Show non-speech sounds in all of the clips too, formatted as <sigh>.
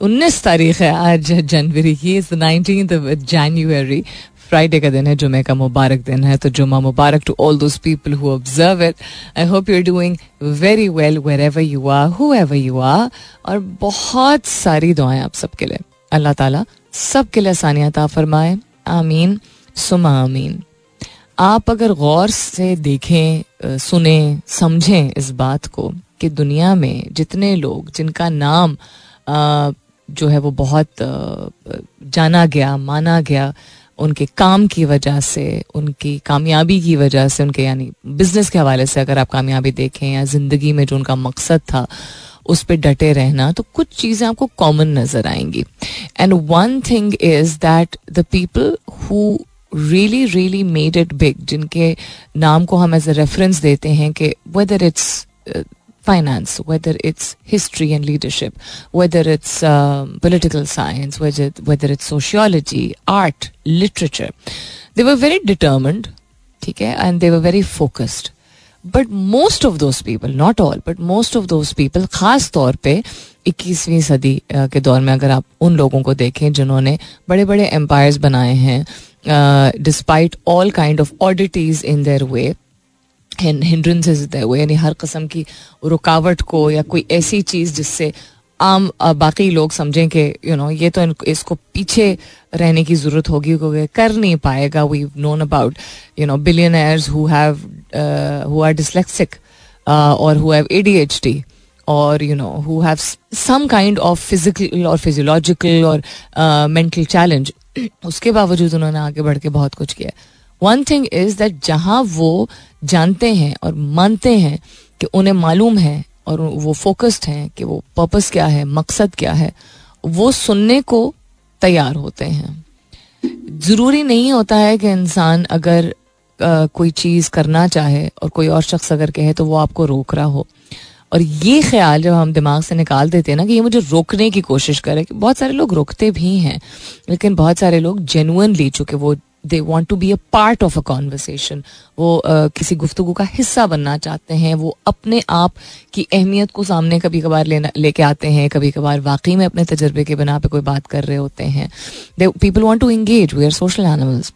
उन्नीस तारीख है आज जनवरी की इज़ नाइनटीन जनवरी फ्राइडे का दिन है, जुमे का मुबारक दिन है तो जुमा मुबारक to all those people who observe it I hope you are doing very well wherever you are whoever you are और बहुत सारी दुआएँ आप सबके लिए। अल्लाह ताला सबके लिए आसानियात फरमाए। आमीन। सुमा आमीन। आप अगर गौर से देखें सुने, समझें इस बात को कि दुनिया में जितने लोग जिनका नाम जो है वो बहुत जाना गया, माना गया उनके काम की वजह से, उनकी कामयाबी की वजह से, उनके यानी बिज़नेस के हवाले से अगर आप कामयाबी देखें या ज़िंदगी में जो उनका मकसद था, उस पर डटे रहना तो कुछ चीज़ें आपको कॉमन नज़र आएँगी। And one thing is that the people who really really made it big जिनके नाम को हम एज ए रेफरेंस देते हैं कि whether it's finance, whether it's history and leadership, whether it's um, political science, whether, whether it's sociology, art, literature. They were very determined, okay, and they were very focused. But most of those people not all but most of those people खास तौर पे इक्कीसवीं सदी के दौर में अगर आप उन लोगों को देखें जिन्होंने बड़े बड़े एम्पायर्स बनाए हैं despite all kind of oddities in their way hindrances देते हुए यानी हर कस्म की रुकावट को या कोई ऐसी चीज़ जिससे आम बाकी लोग समझें कि यू नो ये तो इसको पीछे रहने की ज़रूरत होगी, क्योंकि कर नहीं पाएगा। We known about you know billionaires who have who are dyslexic और हु हैव एडीएचडी और you know who have some kind of physical और फिजियोलॉजिकल और मेंटल चैलेंज उसके बावजूद उन्होंने आगे बढ़ के बहुत कुछ किया वन थिंग इज़ दैट जहाँ वो जानते हैं और मानते हैं कि उन्हें मालूम है और वो फोकस्ड हैं कि वो पर्पस क्या है मकसद क्या है वो सुनने को तैयार होते हैं। ज़रूरी नहीं होता है कि इंसान अगर आ, कोई चीज़ करना चाहे और कोई और शख्स अगर कहे तो वो आपको रोक रहा हो। और ये ख्याल जब हम दिमाग से निकाल देते हैं ना कि ये मुझे रोकने की कोशिश करे कि बहुत सारे लोग रोकते भी हैं लेकिन बहुत सारे लोग जेनुअनली चूँकि वो they want to be a part of a conversation वो uh, किसी गुफ्तु का हिस्सा बनना चाहते हैं वो अपने आप की अहमियत को सामने कभी कभार लेना लेके आते हैं कभी कभार वाकई में अपने तजर्बे के बना पे कोई बात कर रहे होते हैं। They people want to engage we are social animals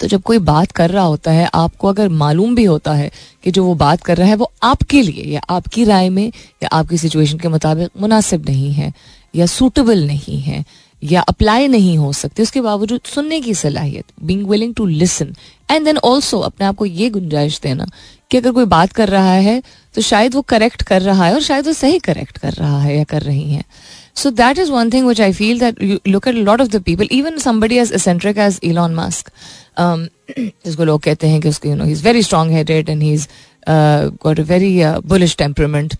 तो जब कोई बात कर रहा होता है आपको अगर मालूम भी होता है कि जो वो बात कर रहा है वो आपके लिए या आपकी राय में या आपकी सिचुएशन के मुताबिक मुनासिब नहीं है या सूटेबल नहीं है। या अप्लाई नहीं हो सकती, उसके बावजूद सुनने की सलाहियत being willing to listen and then also अपने आप को ये गुंजाइश देना कि अगर कोई बात कर रहा है तो शायद वो करेक्ट कर रहा है और शायद वो सही करेक्ट कर रहा है या कर रही है। So that is one thing which I feel that you look at lot of the people even somebody as eccentric as Elon Musk जिसको लोग कहते हैं कि उसको you know he is very strong headed and he is got a very bullish temperament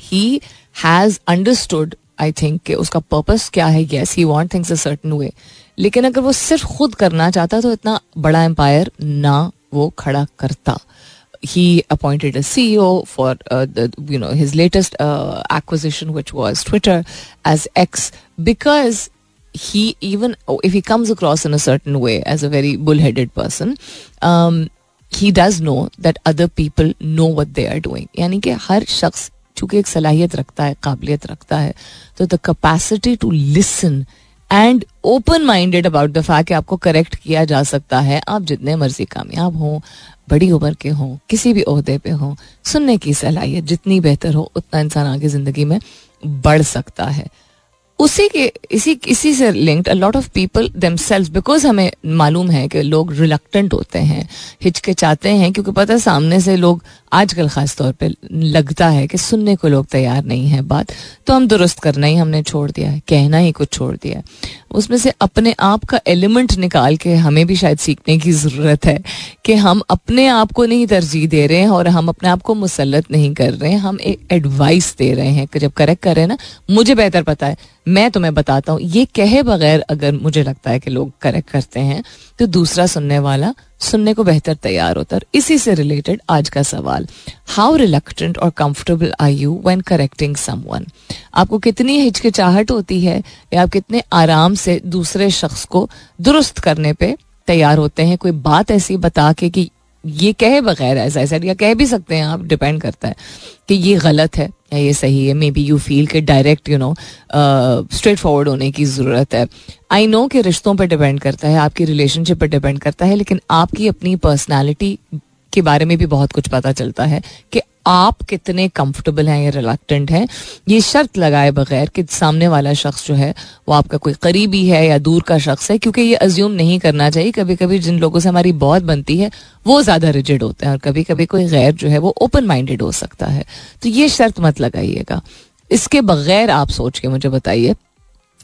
he has understood I think उसका purpose क्या है yes he want things a certain way लेकिन अगर वो सिर्फ़ खुद करना चाहता तो इतना बड़ा एम्पायर ना वो खड़ा करता he appointed a CEO for uh, the you know his latest uh, acquisition, which was Twitter, as X, because he even oh, if he comes across in a certain way as a very bullheaded person, um, he does know that other people know what they are doing. यानी कि हर शख्स चूँकि एक सलाहियत रखता है, काबिलियत रखता है तो the capacity to listen and open minded about the fact आपको करेक्ट किया जा सकता है। आप जितने मर्ज़ी कामयाब हों, बड़ी उम्र के हों, किसी भी अहदे पे हों, सुनने की सलाहियत जितनी बेहतर हो, उतना इंसान आगे ज़िंदगी में बढ़ सकता है। उसी के, इसी इसी से linked a lot of people themselves because हमें मालूम है कि लोग रिलक्टेंट होते हैं, हिचकिचाते हैं, क्योंकि पता है सामने से लोग आजकल ख़ास तौर पे लगता है कि सुनने को लोग तैयार नहीं है बात तो हम दुरुस्त करना ही हमने छोड़ दिया है, कहना ही कुछ छोड़ दिया है। उसमें से अपने आप का एलिमेंट निकाल के हमें भी शायद सीखने की ज़रूरत है कि हम अपने आप को नहीं तरजीह दे रहे हैं और हम अपने आप को मुसलत नहीं कर रहे हैं, हम एक एडवाइस दे रहे हैं कि जब करेक्ट कर ना, मुझे बेहतर पता है, मैं तुम्हें बताता हूँ, ये कहे बगैर अगर मुझे लगता है कि लोग करेक्ट करते हैं तो दूसरा सुनने वाला सुनने को बेहतर तैयार होता है। इसी से रिलेटेड आज का सवाल हाउ रिलक्टेंट और comfortable are you when correcting someone आपको कितनी हिचकिचाहट होती है या आप कितने आराम से दूसरे शख्स को दुरुस्त करने पे तैयार होते हैं? कोई बात ऐसी बता के कि ये कहे बगैर ऐसा ऐसा या कह भी सकते हैं, आप डिपेंड करता है कि ये गलत है। या ये सही है. मे बी यू फील के direct you know straightforward होने की ज़रूरत है. आई नो कि रिश्तों पर डिपेंड करता है, आपकी रिलेशनशिप पर डिपेंड करता है, लेकिन आपकी अपनी पर्सनैलिटी के बारे में भी बहुत कुछ पता चलता है कि आप कितने कंफर्टेबल हैं या रिलक्टेंट हैं, ये शर्त लगाए बगैर कि सामने वाला शख्स जो है, वो आपका कोई करीबी है या दूर का शख्स है, क्योंकि ये अज्यूम नहीं करना चाहिए। कभी कभी जिन लोगों से हमारी बहुत बनती है, वो ज़्यादा रिजिड होते हैं और कभी कभी कोई गैर जो है, वो ओपन माइंडेड हो सकता है। तो ये शर्त मत लगाइएगा। इसके बगैर आप सोच के मुझे बताइए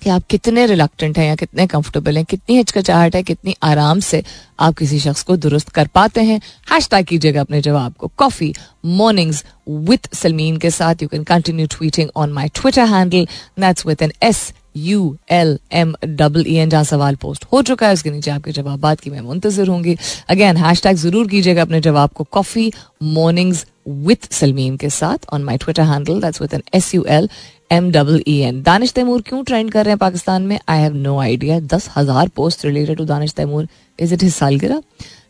कि आप कितने रिलक्टेंट हैं या कितने कंफर्टेबल हैं, कितनी हिचकचाहट है, कितनी आराम से आप किसी शख्स को दुरुस्त कर पाते हैं। हैश टैग कीजिएगा अपने जवाब को। कॉफ़ी मॉर्निंग्स विथ सलमीन के साथ। You can continue tweeting on my Twitter handle that's with N S U L M double E N जहाँ सवाल पोस्ट हो चुका है, उसके नीचे आपके जवाब बात की मैं मुंतजर होंगी। अगेन हैश टैग ज़रूर कीजिएगा अपने जवाब को। कॉफ़ी मॉर्निंग्स विथ सलमीन के साथ on my Twitter handle that's with N S U L M double E N Danish Taimur क्यों ट्रेंड कर रहे हैं पाकिस्तान में आई हैव नो आइडिया दस हज़ार post related to Danish Taimur is it his सालगिरह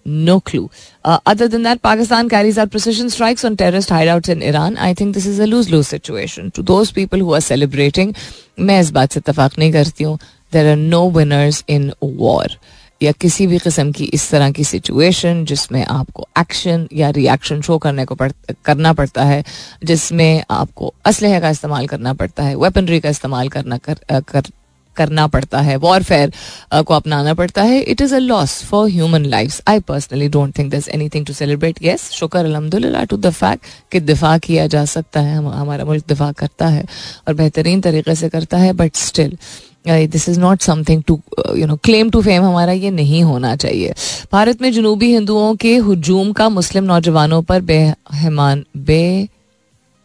no clue. Uh, other than that, Pakistan carries out precision strikes on terrorist hideouts in Iran. I think this is a lose-lose situation. To those people who are celebrating, मैं इस बात से इतफाक नहीं करती हूँ. There are no winners in war. या किसी भी किस्म की इस तरह की सिचुएशन जिसमें आपको एक्शन या रिएक्शन शो करने को पड़, करना पड़ता है जिसमें आपको असलहे का इस्तेमाल करना पड़ता है वेपनरी का इस्तेमाल करना कर, कर करना पड़ता है वॉरफेयर को अपनाना पड़ता है। It is a loss for human life I personally don't think this anything to celebrate yes शुक्र अलहमदिल्ला टू द फैक्ट कि दिफा किया जा सकता है हम, हमारा मुल्क दिफा करता है और बेहतरीन तरीके से करता है but still this is not something to you know claim to fame हमारा ये नहीं होना चाहिए। भारत में जनूबी हिंदुओं के हजूम का मुस्लिम नौजवानों पर बेहमान, बे,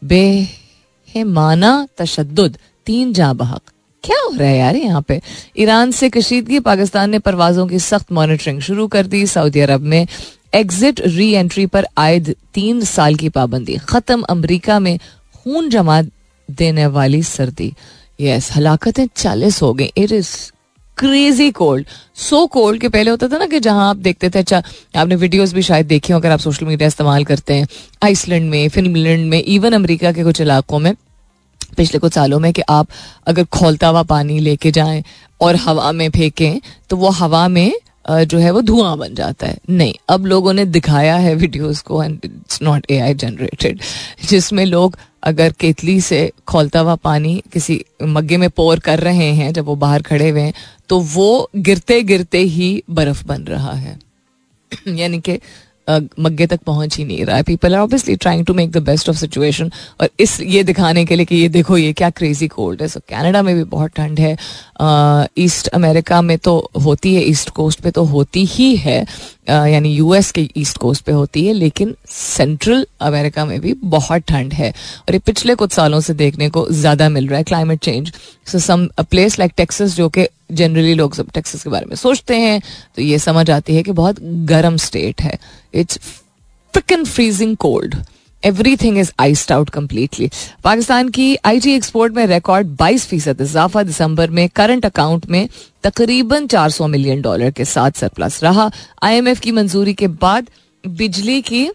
बेहमाना तशद तीन जहाँ बहक क्या हो रहा है यार यहाँ पे? ईरान से कशीदगी, पाकिस्तान ने परवाजों की सख्त मॉनिटरिंग शुरू कर दी। सऊदी अरब में एग्जिट री एंट्री पर आयद तीन साल की पाबंदी। खत्म अमरीका में खून जमा देने वाली सर्दी। यस हलाकतें चालीस हो गई. It is crazy cold so cold के पहले होता था ना कि जहाँ आप देखते थे अच्छा आपने वीडियोस भी शायद देखी हो अगर आप सोशल मीडिया इस्तेमाल करते हैं आइसलैंड में फिनलैंड में इवन अमेरिका के कुछ इलाकों में, पिछले कुछ सालों में कि आप अगर खोलता हुआ पानी लेके जाएँ और हवा में फेंकें तो वो हवा में जो है वो धुआँ बन जाता है. नहीं, अब लोगों ने दिखाया है वीडियोस को and it's not A I generated जिसमें लोग अगर केतली से खोलता हुआ पानी किसी मग्गे में पोर कर रहे हैं, जब वो बाहर खड़े हुए हैं तो वो गिरते गिरते ही बर्फ़ बन रहा है। <clears throat> यानी कि मग्गे तक पहुँच ही नहीं रहा है। People are obviously trying to make the best of situation और इस ये दिखाने के लिए कि ये देखो ये क्या क्रेजी कोल्ड है। सो कनाडा में भी बहुत ठंड है। ईस्ट uh, अमेरिका में तो होती है ईस्ट कोस्ट पे तो होती ही है। uh, यानी यूएस के ईस्ट कोस्ट पे होती है लेकिन सेंट्रल अमेरिका में भी बहुत ठंड है। और ये पिछले कुछ सालों से देखने को ज़्यादा मिल रहा है climate change so some place like Texas जो कि जनरली लोग सब टेक्सास के बारे में सोचते हैं तो ये समझ आती है कि बहुत गर्म स्टेट है। It's freaking freezing cold everything is iced out completely Pakistan की आई टी एक्सपोर्ट में रिकॉर्ड 22 फ़ीसद इजाफा दिसंबर में। करंट अकाउंट में तकरीबन 400 मिलियन डॉलर के साथ सरप्लस रहा। आई एम एफ़ की मंजूरी के बाद बिजली की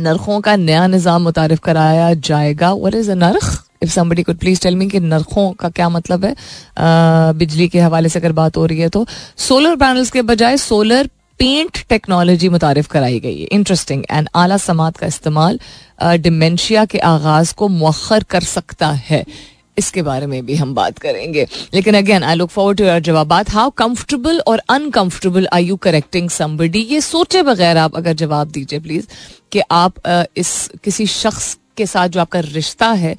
नरखों का नया निज़ाम मुतारफ कराया जाएगा। What is a नर्ख? If somebody could please tell me कि नरखों का क्या मतलब है आ, बिजली के हवाले से अगर बात हो रही है तो सोलर पैनल्स के बजाय सोलर पेंट टेक्नोलॉजी मुतारफ कराई गई है। इंटरेस्टिंग एंड आला समात का इस्तेमाल डिमेंशिया के आगाज़ को मौखर कर सकता है। इसके बारे में भी हम बात करेंगे। लेकिन again I look forward to your जवाब हाउ कंफर्टेबल और uncomfortable are you correcting somebody ये सोचे बगैर आप अगर जवाब दीजिए प्लीज़ कि आप इस किसी शख्स के साथ जो आपका रिश्ता है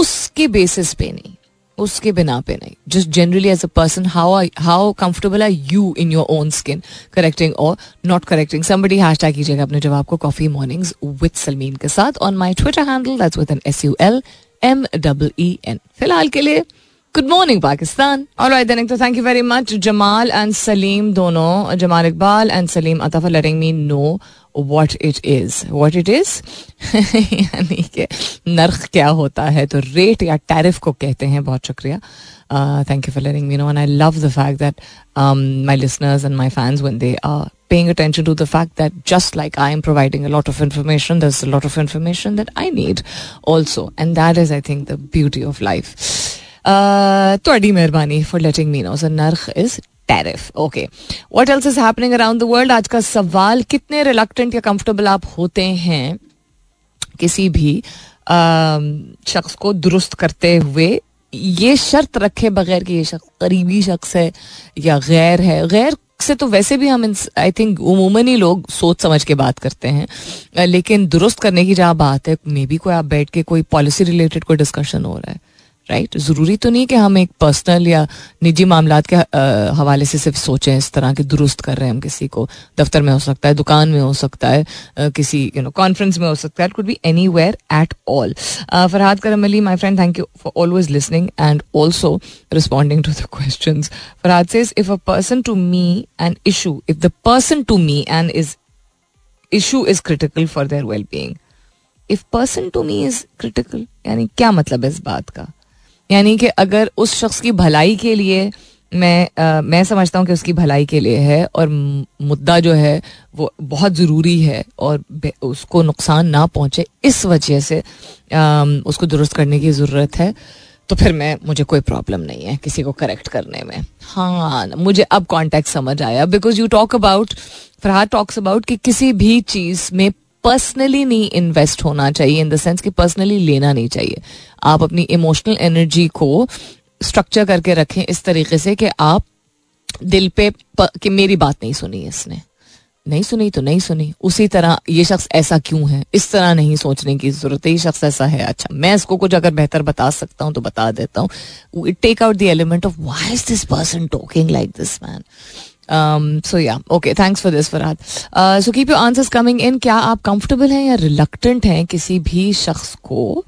उसके बेसिस पे नहीं, उसके बिना पे नहीं। Just generally as a person how how comfortable are you in your own skin correcting और not correcting somebody hashtag कीजिएगा अपने जवाब को कॉफ़ी मॉर्निंग्स विद सलमीन के साथ on my Twitter handle that's with N S U L M double E N फ़िलहाल के लिए गुड मॉर्निंग पाकिस्तान और thank you very much Jamal and Saleem दोनों Jamal Iqbal and Saleem Atta for letting me know what it is what it is यानी कि नर्ख क्या होता है तो रेट या टैरिफ को कहते हैं बहुत शुक्रिया thank you for letting me know and I love the fact that my listeners and my fans when they are paying attention to the fact that just like I am providing a lot of information, there's a lot of information that I need also. And that is, I think, the beauty of life. थोड़ी मेहरबानी for letting me know so ਨਰਖ tariff okay what else is happening around the world आज का सवाल कितने reluctant या comfortable आप होते हैं किसी भी शख्स को दुरुस्त करते हुए ये शर्त रखे बगैर कि ये शख्स करीबी शख्स है या गैर है गैर से तो वैसे भी हम आई थिंक उमूमन ही लोग सोच समझ के बात करते हैं। uh, लेकिन दुरुस्त करने की जहाँ बात है मे बी कोई आप बैठ के कोई पॉलिसी रिलेटेड कोई डिस्कशन हो रहा है। राइट ज़रूरी तो नहीं कि हम एक पर्सनल या निजी मामला के हवाले से सिर्फ़ सोचें इस तरह के दुरुस्त कर रहे हैं हम किसी को। दफ्तर में हो सकता है, दुकान में हो सकता है किसी यू नो कॉन्फ्रेंस में हो सकता है it could be anywhere at all Farhad Karam Ali my friend thank you for always listening and also responding to the question Farhad says if a person to me an issue if the person to me and is issue is critical for their well being if person to me is critical यानी क्या मतलब है इस बात का? यानी कि अगर उस शख्स की भलाई के लिए मैं आ, मैं समझता हूँ कि उसकी भलाई के लिए है और मुद्दा जो है वो बहुत ज़रूरी है और उसको नुकसान ना पहुँचे इस वजह से आ, उसको दुरुस्त करने की ज़रूरत है तो फिर मैं मुझे कोई प्रॉब्लम नहीं है किसी को करेक्ट करने में। हाँ मुझे अब कॉन्टेक्ट समझ आया because you talk about Farhad talks about कि किसी भी चीज़ में पर्सनली नहीं इन्वेस्ट होना चाहिए इन द सेंस कि पर्सनली लेना नहीं चाहिए। आप अपनी इमोशनल एनर्जी को स्ट्रक्चर करके रखें इस तरीके से कि आप दिल पे प, कि मेरी बात नहीं सुनी इसने। नहीं सुनी तो नहीं सुनी। उसी तरह ये शख्स ऐसा क्यों है? इस तरह नहीं सोचने की ज़रूरत। है ये शख्स ऐसा है अच्छा मैं इसको कुछ अगर बेहतर बता सकता हूँ तो बता देता हूँ। Take out the element of why is this person talking like this man so या okay thanks for this Farhad so keep your answers coming in क्या आप कंफर्टेबल हैं या रिलक्टेंट हैं किसी भी शख्स को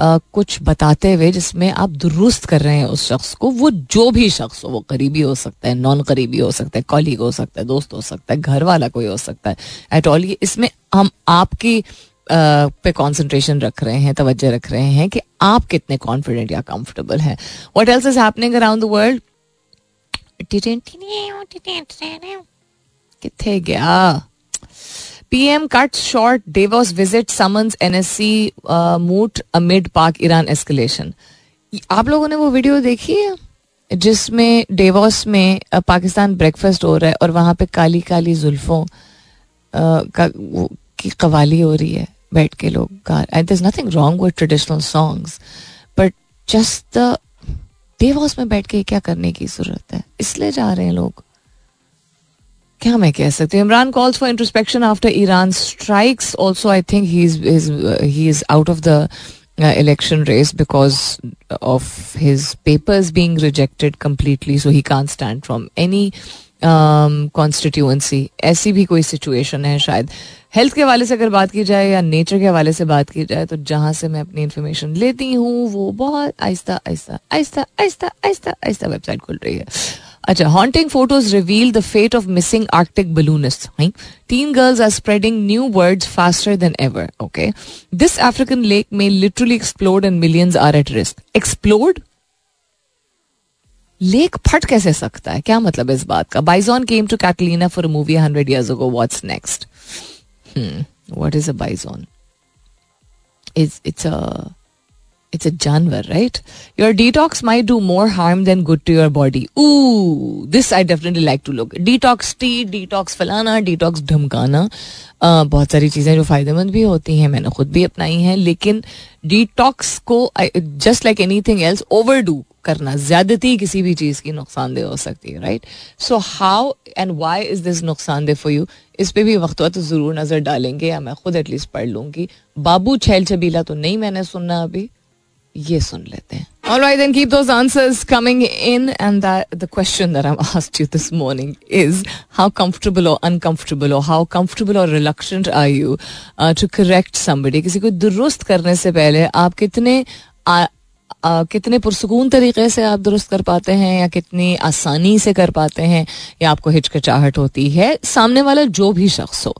uh, कुछ बताते हुए जिसमें आप दुरुस्त कर रहे हैं उस शख्स को? वो जो भी शख्स हो वो करीबी हो सकता है नॉन करीबी हो सकता है कॉलीग हो सकता है दोस्त हो सकता है घर वाला कोई हो सकता है. एट ऑल ये इसमें हम आपकी uh, पे कंसंट्रेशन रख रहे हैं तवज्जो रख रहे हैं कि आप कितने कॉन्फिडेंट या कंफर्टेबल हैं. What else is happening around the world किथे गया? PM cut short Davos visit summons NSC meet amid Pak Iran escalation आप लोगों ने वो वीडियो देखी है? जिसमें डेवॉस में पाकिस्तान ब्रेकफास्ट हो रहा है और वहाँ पे काली काली जुल्फों का की कवाली हो रही है, बैठ के लोग गा there nothing wrong with traditional songs but just the Davos में बैठ के क्या करने की ज़रूरत है? इसलिए जा रहे हैं लोग। क्या मैं कह सकती हूँ? Imran calls for introspection after Iran strikes also I think he is out of the election race because of his papers being rejected completely, so he can't stand from any constituency um, ऐसी भी कोई situation है शायद। Health के हवाले से अगर बात की जाए या नेचर के हवाले से बात की जाए तो जहाँ से मैं अपनी इन्फॉर्मेशन लेती हूँ वो बहुत आहिस्ता आहिस्ता आहिस्ता आहिस्ता आहिस्ता आहिस्ता वेबसाइट खुल रही है। अच्छा haunting photos reveal the fate of missing arctic balloonist teen girls are spreading new words faster than ever okay this African lake में literally exploded and millions are at risk exploded lake फट कैसे सकता है? क्या मतलब इस बात का? Bison came to Catalina for movie hundred years ago what's next what is a bison it's it's a it's a जानवर right? Your detox might do more harm than good to your body. Ooh this I definitely like to look. Detox tea detox फलाना detox ढमकाना uh, बहुत सारी चीज़ें जो फ़ायदेमंद भी होती हैं मैंने खुद भी अपनाई हैं लेकिन डिटॉक्स को just like anything else overdo करना ज्यादती किसी भी चीज़ की नुकसानदेह हो सकती है right so how and why is this नुकसानदेह फॉर यू इस पर भी वक्त हुआ तो ज़रूर नज़र डालेंगे या मैं खुद एटलीस्ट पढ़ लूँगी बाबू छैल छबीला तो नहीं मैंने सुनना अभी ये सुन लेते हैं All right, then keep those answers coming in. And that, the question that I've asked you this morning is how comfortable or uncomfortable or how comfortable or reluctant are you uh, to correct somebody? किसी को दुरुस्त करने से पहले आप कितने आ, कितने पुरसकून तरीके से आप दुरुस्त कर पाते हैं या कितनी आसानी से कर पाते हैं या आपको हिचकिचाहट होती है। सामने वाला जो भी शख्स हो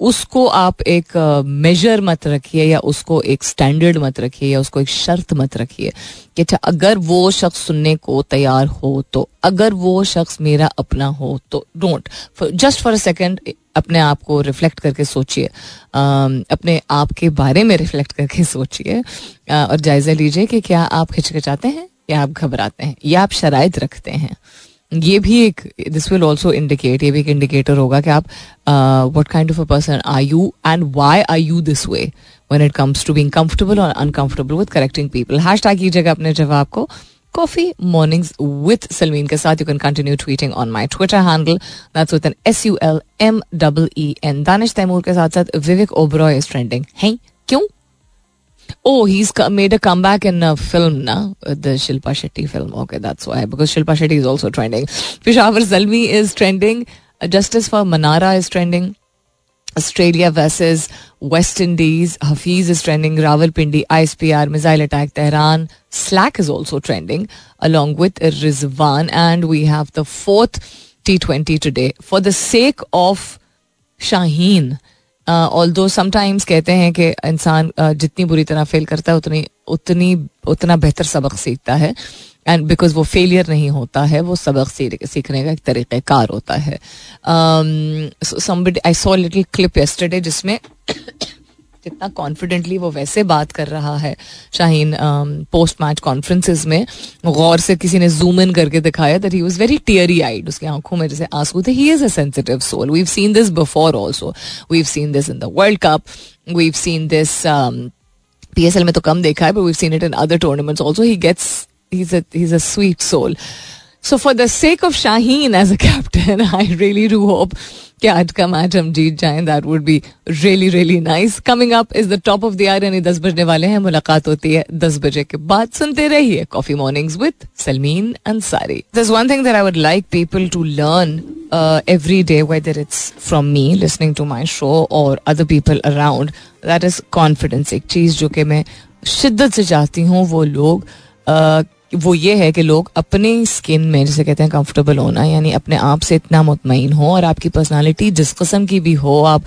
उसको आप एक मेजर मत रखिए या उसको एक स्टैंडर्ड मत रखिए या उसको एक शर्त मत रखिए कि अच्छा अगर वो शख्स सुनने को तैयार हो तो अगर वो शख्स मेरा अपना हो तो don't just for a second अपने आप को रिफ्लेक्ट करके सोचिए। अपने आप के बारे में रिफ्लेक्ट करके सोचिए। और जायजा लीजिए कि क्या आप हिचकिचाते हैं या आप घबराते हैं या आप शराइत रखते हैं। ये भी एक दिस विल ऑल्सो इंडिकेट ये भी एक इंडिकेटर होगा कि आप what kind of a person are you and why are you this way when it comes to being comfortable और uncomfortable with correcting people hashtag कीजिएगा अपने जवाब को. कॉफ़ी मॉर्निंग्स विथ सलमीन के साथ. You can continue tweeting on my Twitter handle that's with an S U L M double E N Danish Taimur के साथ साथ विवेक ओबरॉय इज़ ट्रेंडिंग है क्यों? Oh, he's made a comeback in a film now, the Shilpa Shetty film. Okay, that's why. Because Shilpa Shetty is also trending. Peshawar Zalmi is trending. Uh, Justice for Manara is trending. Australia versus West Indies. Hafiz is trending. Rawalpindi, ISPR, missile attack, Tehran. Slack is also trending along with Rizwan. And we have the fourth T20 today. For the sake of Shaheen, although sometimes कहते हैं कि इंसान जितनी बुरी तरह fail करता है, उतनी उतनी, उतना बेहतर सबक सीखता है। एंड बिकॉज़ वो फेलियर नहीं होता है, वो सबक सीखने का एक तरीक़ार होता है। I saw little clip yesterday जिसमें कितना कॉन्फिडेंटली वो वैसे बात कर रहा है शाहीन पोस्ट मैच कॉन्फ्रेंसिस में। गौर से किसी ने जूम इन करके दिखाया that he was very teary eyed उसकी आँखों में जैसे आँसू थे। He is a sensitive soul we seen this before also we seen this in the world cup we seen this P S L में तो कम देखा है but we seen it in other tournaments also he gets he's a sweet soul. So for the sake of Shaheen as a <laughs> captain, I really do hope कि आज का match हम जीत जाएँ that would be really really nice coming up is the top of the hour यानी दस बजने वाले हैं मुलाकात होती है दस बजे के बाद। सुनते रहिए coffee mornings with Salmeen Ansari this one thing that I would like people to learn every day, whether it's from me listening to my show or other people around, that is confidence. एक चीज़ जो कि मैं शिद्दत से चाहती हूँ वो लोग uh, वो ये है कि लोग अपने स्किन में, जैसे कहते हैं कंफर्टेबल होना, यानी अपने आप से इतना मुतमिन हो और आपकी पर्सनालिटी जिस कस्म की भी हो, आप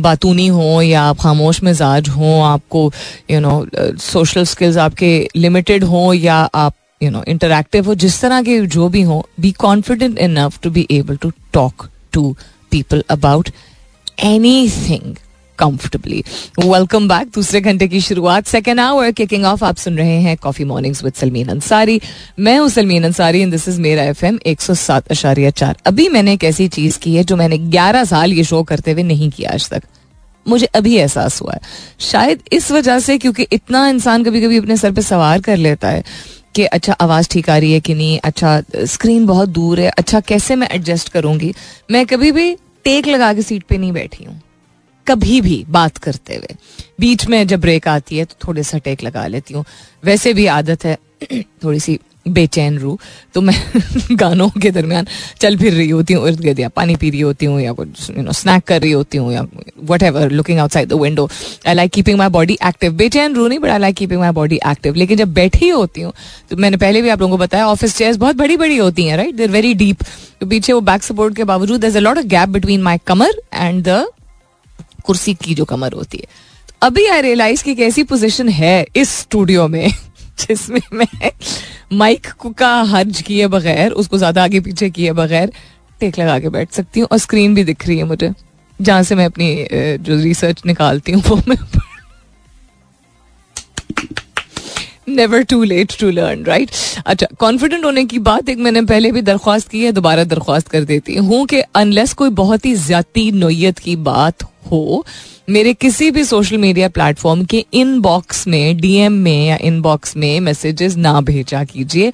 बातूनी हो या आप खामोश मिजाज हो, आपको यू नो सोशल स्किल्स आपके लिमिटेड हो या आप यू नो इंटरेक्टिव हो, जिस तरह के जो भी हो be confident enough to be able to talk to people about anything comfortably welcome back दूसरे घंटे की शुरुआत सेकेंड आवर किकिंग ऑफ़ आप सुन रहे हैं coffee mornings with Salmeen Ansari मैं हूँ Salmeen Ansari and this is मेरा एफ़ एम एक सौ सात अशारिया चार. अभी मैंने एक ऐसी चीज़ की है जो मैंने ग्यारह साल ये शो करते हुए नहीं किया आज तक. मुझे अभी एहसास हुआ है। शायद इस वजह से क्योंकि इतना इंसान कभी कभी अपने सर पे सवार कर लेता है कि अच्छा आवाज़ ठीक आ रही है कि नहीं? अच्छा स्क्रीन बहुत दूर है। अच्छा कैसे मैं एडजस्ट करूँगी? मैं कभी भी टेक लगा के सीट पे नहीं बैठी हूँ। कभी भी बात करते हुए। बीच में जब ब्रेक आती है तो थोड़े सा टेक लगा लेती हूँ। वैसे भी आदत है, <clears throat> थोड़ी सी बेचैन रू। तो मैं <laughs> गानों के दरमियान चल फिर रही होती हूँ इर्द गिर्द या पानी पी रही होती हूँ या कुछ यू नो स्नैक कर रही होती हूँ या whatever looking outside the window I like keeping my body active बेचैन रू नहीं but I like keeping my body active लेकिन जब बैठी होती हूँ तो मैंने पहले भी आप लोगों को बताया ऑफ़िस चेयर्स बहुत बड़ी बड़ी होती हैं राइट देर वेरी डीप तो पीछे वो बैक सपोर्ट के बावजूद there a lot of gap between my Qamar and the कुर्सी की जो कमर होती है। तो अभी आई रियलाइज़ की कैसी पोजीशन है इस स्टूडियो में, <laughs> जिसमें मैं माइक का हर्ज किए बगैर, उसको ज़्यादा आगे पीछे किए बगैर टेक लगा के बैठ सकती हूँ और स्क्रीन भी दिख रही है मुझे, जहाँ से मैं अपनी जो रिसर्च निकालती हूँ वो मैं <laughs> never too late to learn right अच्छा कॉन्फिडेंट होने की बात एक मैंने पहले भी दरख्वास्त की है, दोबारा दरख्वास्त कर देती हूँ कि अनलेस कोई बहुत ही ज़्यादा नोयत की बात हो, मेरे किसी भी सोशल मीडिया प्लेटफॉर्म के इनबॉक्स में डीएम में या इनबॉक्स में मैसेजेस ना भेजा कीजिए।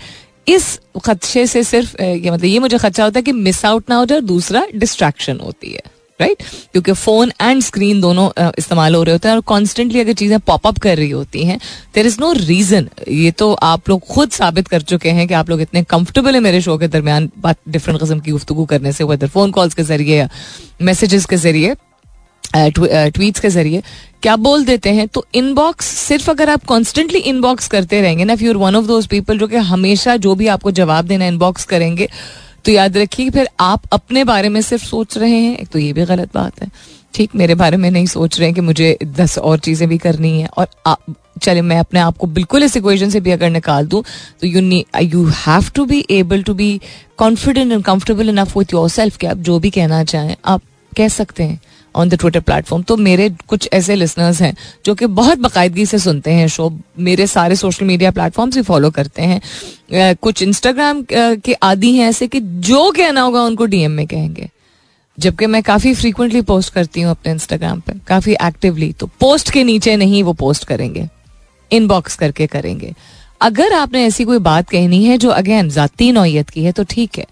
इस खदशे से सिर्फ़ ये मतलब ये मुझे खदशा होता है कि मिस आउट ना हो जाए, दूसरा डिस्ट्रैक्शन होती है। Right right? क्योंकि फ़ोन एंड स्क्रीन दोनों इस्तेमाल हो रहे होते हैं और कॉन्स्टेंटली अगर चीज़ें पॉपअप कर रही होती हैं देर इज़ नो रीजन ये तो आप लोग खुद साबित कर चुके हैं कि आप लोग इतने कंफर्टेबल है मेरे शो के दरमियान बात डिफरेंट किस्म की गुफ्तु करने से वेदर फ़ोन कॉल्स के ज़रिए या मैसेजेस के ज़रिए ट्वीट्स के ज़रिए। क्या बोल देते हैं? तो इनबॉक्स सिर्फ़ अगर आप कॉन्स्टेंटली इनबॉक्स करते रहेंगे ना for one of those people जो कि हमेशा जो भी आपको जवाब देना इनबॉक्स करेंगे तो याद रखिए फिर आप अपने बारे में सिर्फ़ सोच रहे हैं, एक तो ये भी गलत बात है। ठीक, मेरे बारे में नहीं सोच रहे हैं कि मुझे दस और चीज़ें भी करनी है और चले मैं अपने आप को बिल्कुल इस इक्वेशन से भी अगर निकाल दूँ तो you you have to be able to be confident and comfortable enough with yourself कि आप जो भी कहना चाहें, आप कह सकते हैं। ऑन द ट्विटर प्लेटफॉर्म तो मेरे कुछ ऐसे लिसनर्स हैं जो कि बहुत बाकायदगी से सुनते हैं शो मेरे सारे सोशल मीडिया प्लेटफॉर्म भी फॉलो करते हैं। कुछ इंस्टाग्राम के आदि हैं ऐसे कि जो कहना होगा उनको डीएम में कहेंगे। जबकि मैं काफ़ी फ्रीक्वेंटली पोस्ट करती हूँ अपने इंस्टाग्राम पर। काफ़ी एक्टिवली तो पोस्ट के नीचे नहीं, वो पोस्ट करेंगे। इनबॉक्स करके करेंगे। अगर आपने ऐसी कोई बात कहनी है जो अगेन जाती नौयत की है तो ठीक है।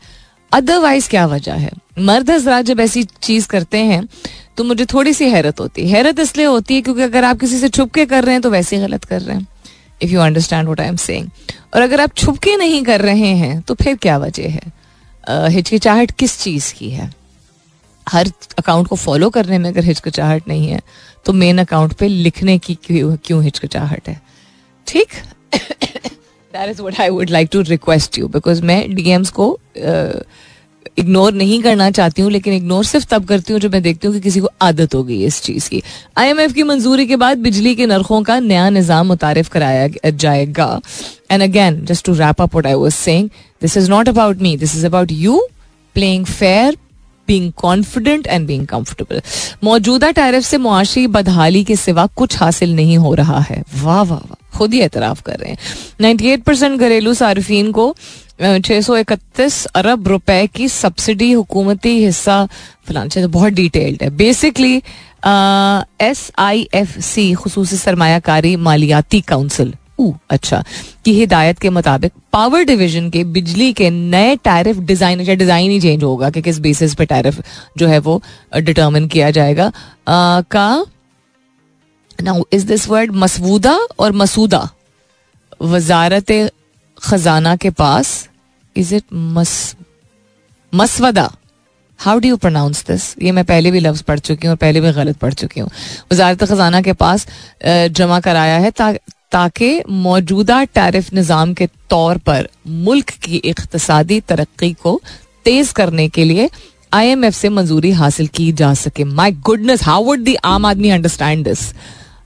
अदरवाइज़ क्या वजह है? मर्द हजरात जब ऐसी चीज़ करते हैं तो मुझे थोड़ी सी हैरत होती है। हैरत इसलिए होती है क्योंकि अगर आप किसी से छुप के कर रहे हैं तो वैसे ही गलत कर रहे हैं। If you understand what I am saying और अगर आप छुप के नहीं कर रहे हैं तो फिर क्या वजह है? हिचकिचाहट किस चीज़ की है? हर अकाउंट को फॉलो करने में अगर हिचकिचाहट नहीं है तो मेन अकाउंट पे लिखने की क्यों क्यों हिचकिचाहट है? ठीक? That is what I would like to request you because मैं डीएम्स को uh, इग्नोर नहीं करना चाहती हूँ, लेकिन इग्नोर सिर्फ़ तब करती हूँ जब मैं देखती हूँ कि किसी को आदत हो गई इस चीज़ की। आईएमएफ की मंजूरी के बाद बिजली के नरखों का नया निज़ाम मुतारफ कराया जाएगा। And again just to wrap up I was saying this is not about me this is about you playing fair being confident and being comfortable मौजूदा टैरिफ से मुआशी बदहाली के सिवा कुछ हासिल नहीं हो रहा है। वाह वाह वाह। खुद ही एतराफ कर रहे हैं। 98 परसेंट घरेलू सार्फिन को छः सौ इकतीस अरब रुपए की सब्सिडी हुकूमती हिस्सा फ़िलहाल तो बहुत डिटेल्ड है। Basically S I F C खसूस सरमाकारी मालियाती काउंसिल अच्छा। की हिदायत के मुताबिक पावर डिवीज़न के बिजली के नए टैरिफ डिज़ाइन या डिज़ाइन ही चेंज होगा कि किस बेसिस पे टैरिफ जो है वो डिटर्मिन किया जाएगा। आ, का नाउ इज़ दिस वर्ड मसवूदा और मसूदा? वजारत खजाना के पास इज़ इट मस मसवदा how do you pronounce this ये मैं पहले भी लफ्ज पढ़ चुकी हूँ पहले भी गलत पढ़ चुकी हूँ। वजारत खजाना के पास जमा कराया है ताकि मौजूदा टैरिफ निज़ाम के तौर पर मुल्क की इकतसादी तरक्की को तेज करने के लिए आई एम एफ़ से मंजूरी हासिल की जा सके। My goodness how would the आम आदमी understand this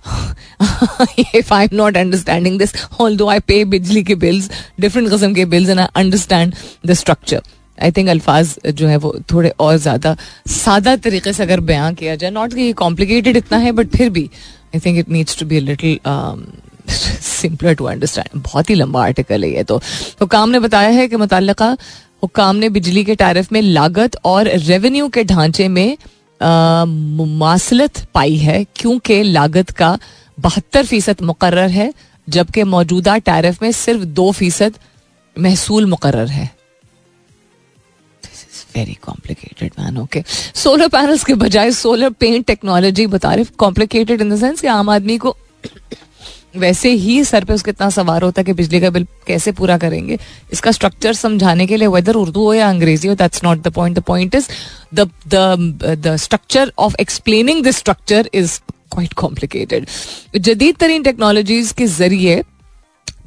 <laughs> if I'm not understanding this, although I pay बिजली के बिल्स डिफरेंट कस्म के bills and I understand the structure I think अल्फाज जो है वो थोड़े और ज़्यादा सादा तरीके से अगर बयान किया जाए नॉट कि कॉम्प्लिकेटेड इतना है बट फिर भी I think it needs to be little simpler to understand बहुत ही लंबा आर्टिकल है ये तो हुकाम ने बताया है कि मुतल हुकाम ने बिजली के टैरिफ में लागत और रेवेन्यू के ढांचे में मुमासलत पाई है, क्योंकि लागत का बहत्तर फ़ीसद मुकर है, जबकि मौजूदा टैरिफ में सिर्फ़ दो फ़ीसद महसूल मुकर है। Very complicated man okay solar panels के बजाय सोलर पेंट टेक्नोलॉजी बता रहे कॉम्प्लिकेटेड इन द सेंस कि आम आदमी को वैसे ही सर पे उसके इतना सवार होता है कि बिजली का बिल कैसे पूरा करेंगे? इसका स्ट्रक्चर समझाने के लिए वेदर उर्दू हो या अंग्रेज़ी हो that's not the point the point is the the structure of explaining this structure is quite complicated जदीद तरीन टेक्नोलॉजीज़ के ज़रिए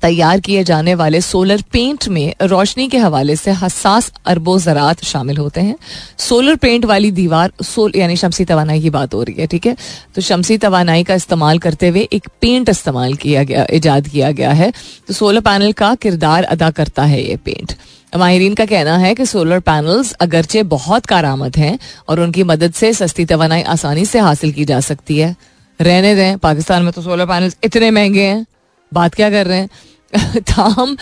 तैयार किए जाने वाले सोलर पेंट में रोशनी के हवाले से हसास अरबो ज़रात शामिल होते हैं। सोलर पेंट वाली दीवार सोल यानी शमसी तोानाई की बात हो रही है, ठीक है? तो शमसी तोानाई का इस्तेमाल करते हुए एक पेंट इस्तेमाल किया गया ईजाद किया गया है। तो सोलर पैनल का किरदार अदा करता है ये पेंट माहरीन का कहना है कि सोलर पैनल्स अगरचे बहुत कारामद हैं और उनकी मदद से सस्ती तोानाई आसानी से हासिल की जा सकती है। रहने दें, पाकिस्तान में तो सोलर पैनल्स इतने महँगे हैं। बात क्या कर रहे हैं? <laughs> ताहम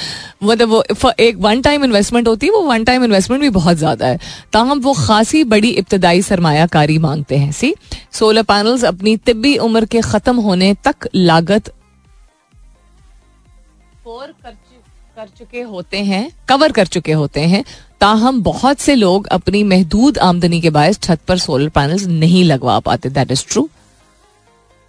मतलब वो एक वन टाइम इन्वेस्टमेंट होती है वो वन टाइम इन्वेस्टमेंट भी बहुत ज़्यादा है। ताहम वो खासी बड़ी इब्तदाई सरमायाकारी मांगते हैं सी सोलर पैनल्स अपनी तिब्बी उम्र के ख़त्म होने तक लागत कर, कर चुके होते हैं कवर कर चुके होते हैं। ताहम बहुत से लोग अपनी महदूद आमदनी के बायस छत पर सोलर पैनल्स नहीं लगवा पाते that is true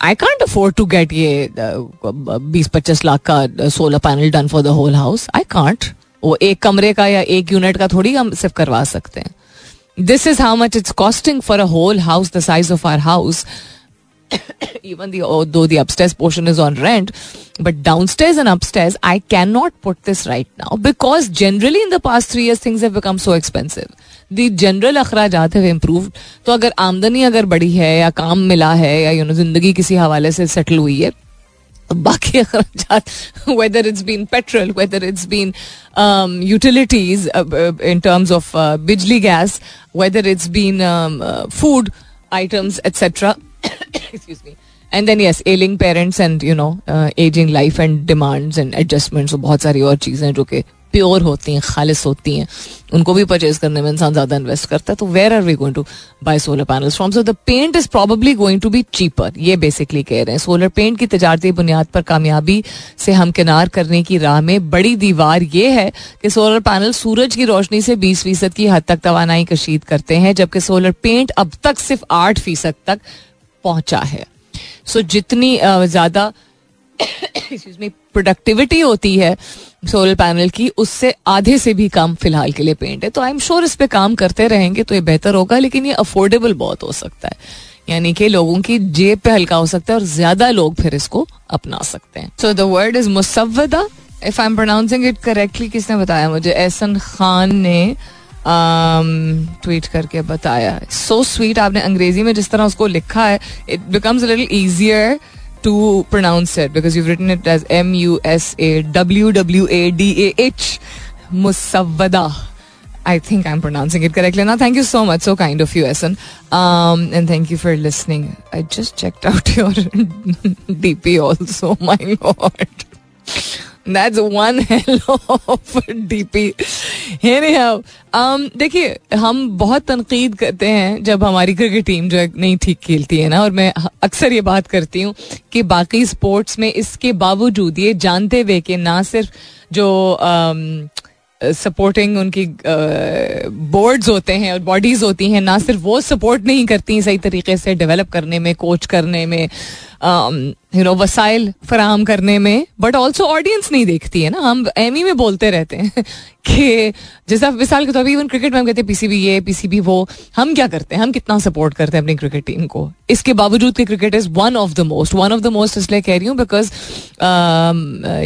I can't afford to get ये बीस पच्चीस लाख का solar panel done for the whole house I can't वो एक कमरे का या एक यूनिट का थोड़ी हम सिर्फ़ करवा सकते हैं। This is how much it's costing for a whole house the size of our house even the though the upstairs portion is on rent but downstairs and upstairs i cannot put this right now because generally in the past three years things have become so expensive the general अखराज है improve तो अगर आमदनी अगर बढ़ी है या काम मिला है या यू नो ज़िंदगी किसी हवाले से सेटल हुई है बाकी अखराज whether it's been petrol whether it's been utilities in terms of बिजली gas whether it's been food items etcetera excuse me and then yes ailing parents and you know ageing life and demands and adjustments बहुत सारी और चीज़ें जो कि pure होती हैं, खालिश होती हैं। उनको भी परचेज करने में इंसान ज़्यादा इन्वेस्ट करता है तो where are we going to buy solar panels from so the paint is probably going to be cheaper ये बेसिकली कह रहे हैं। सोलर पेंट की तजारती बुनियाद पर कामयाबी से हमकिनार करने की राह में बड़ी दीवार ये है कि सोलर पैनल सूरज की रोशनी से बीस फ़ीसद की हद तक तोानाई कशीद करते हैं, जबकि सोलर पेंट अब तक सिर्फ़ आठ फ़ीसद तक पहुँचा है। सो so, जितनी ज़्यादा प्रोडक्टिविटी होती है सोलर पैनल की उससे आधे से भी कम फ़िलहाल के लिए पेंट है। तो आई एम श्योर इस पे काम करते रहेंगे तो ये बेहतर होगा लेकिन ये अफोर्डेबल बहुत हो सकता है। यानी कि लोगों की जेब पे हल्का हो सकता है और ज़्यादा लोग फिर इसको अपना सकते हैं। So the word is मुसवदा if I am pronouncing it correctly किसने बताया मुझे? एहसन खान ने ट्वीट um, करके बताया सो स्वीट आपने अंग्रेज़ी में जिस तरह उसको लिखा है it becomes little easier pronounce it because you've written it as M U S A W W A D A H Musawwada. I think I'm pronouncing it correctly now. Thank you so much. So kind of you, Essen. Um, and thank you for listening. I just checked out your DP also. My lord. That's <laughs> of a DP. Anyhow, um, देखिए हम बहुत तनकीद करते हैं जब हमारी cricket team जो है नहीं ठीक खेलती है ना और मैं अक्सर ये बात करती हूँ कि बाकी स्पोर्ट्स में इसके बावजूद ये जानते हुए कि ना सिर्फ़ जो सपोर्टिंग uh, उनकी बोर्ड्स होते हैं और बॉडीज होती हैं ना सिर्फ़ वो सपोर्ट नहीं करती सही तरीके से डेवलप करने में कोच करने में यू नो वसाइल फराम करने में बट ऑल्सो ऑडियंस नहीं देखती है ना। हम एम में बोलते रहते हैं <laughs> कि जैसा मिसाल के तौर पर इवन क्रिकेट में हम कहते हैं, पीसीबी ये, पीसीबी वो। हम क्या करते हैं? हम कितना सपोर्ट करते हैं अपनी क्रिकेट टीम को? इसके बावजूद कि cricket is one of the most one of the most इसलिए कह रही हूँ बिकॉज़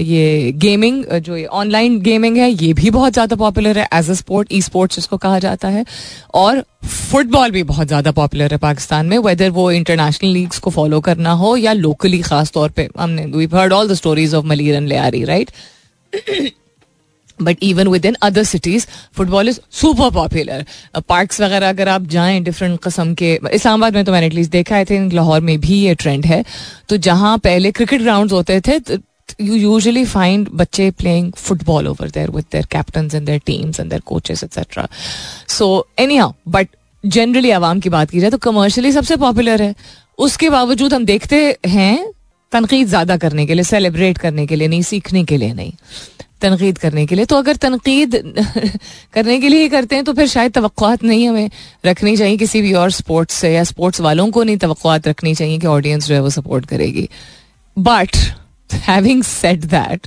ये गेमिंग जो ये ऑनलाइन गेमिंग है, ये भी बहुत ज़्यादा पॉपुलर है। As a sport e sports जिसको कहा जाता है। और फुटबॉल भी बहुत ज़्यादा पॉपुलर है पाकिस्तान में वेदर वो इंटरनेशनल लीग्स को फॉलो करना हो या लोकली खास तौर पे, हमने we heard all the stories of मलीरन Lyari right but even within other cities football is super popular parks वगैरह अगर आप जाएँ डिफरेंट कस्म के, इस्लामाबाद में तो मैंने एटलीस्ट देखा आई थिंक लाहौर में भी ये ट्रेंड है। तो जहाँ पहले क्रिकेट ग्राउंड होते थे you usually find बच्चे playing football over there with their captains and their teams and their coaches etc. So anyhow, but generally आवाम की बात की जाए तो कमर्शली सबसे पॉपुलर है उसके बावजूद हम देखते हैं तनकीद ज़्यादा करने के लिए सेलिब्रेट करने के लिए नहीं सीखने के लिए नहीं तनकीद करने के लिए तो अगर तनकीद करने के लिए ही करते हैं तो फिर शायद तो नहीं हमें रखनी चाहिए किसी भी और स्पोर्ट्स से या स्पोर्ट्स वालों को नहीं तो रखनी चाहिए कि ऑडियंस जो है वो सपोर्ट करेगी बट हैविंग सेट दैट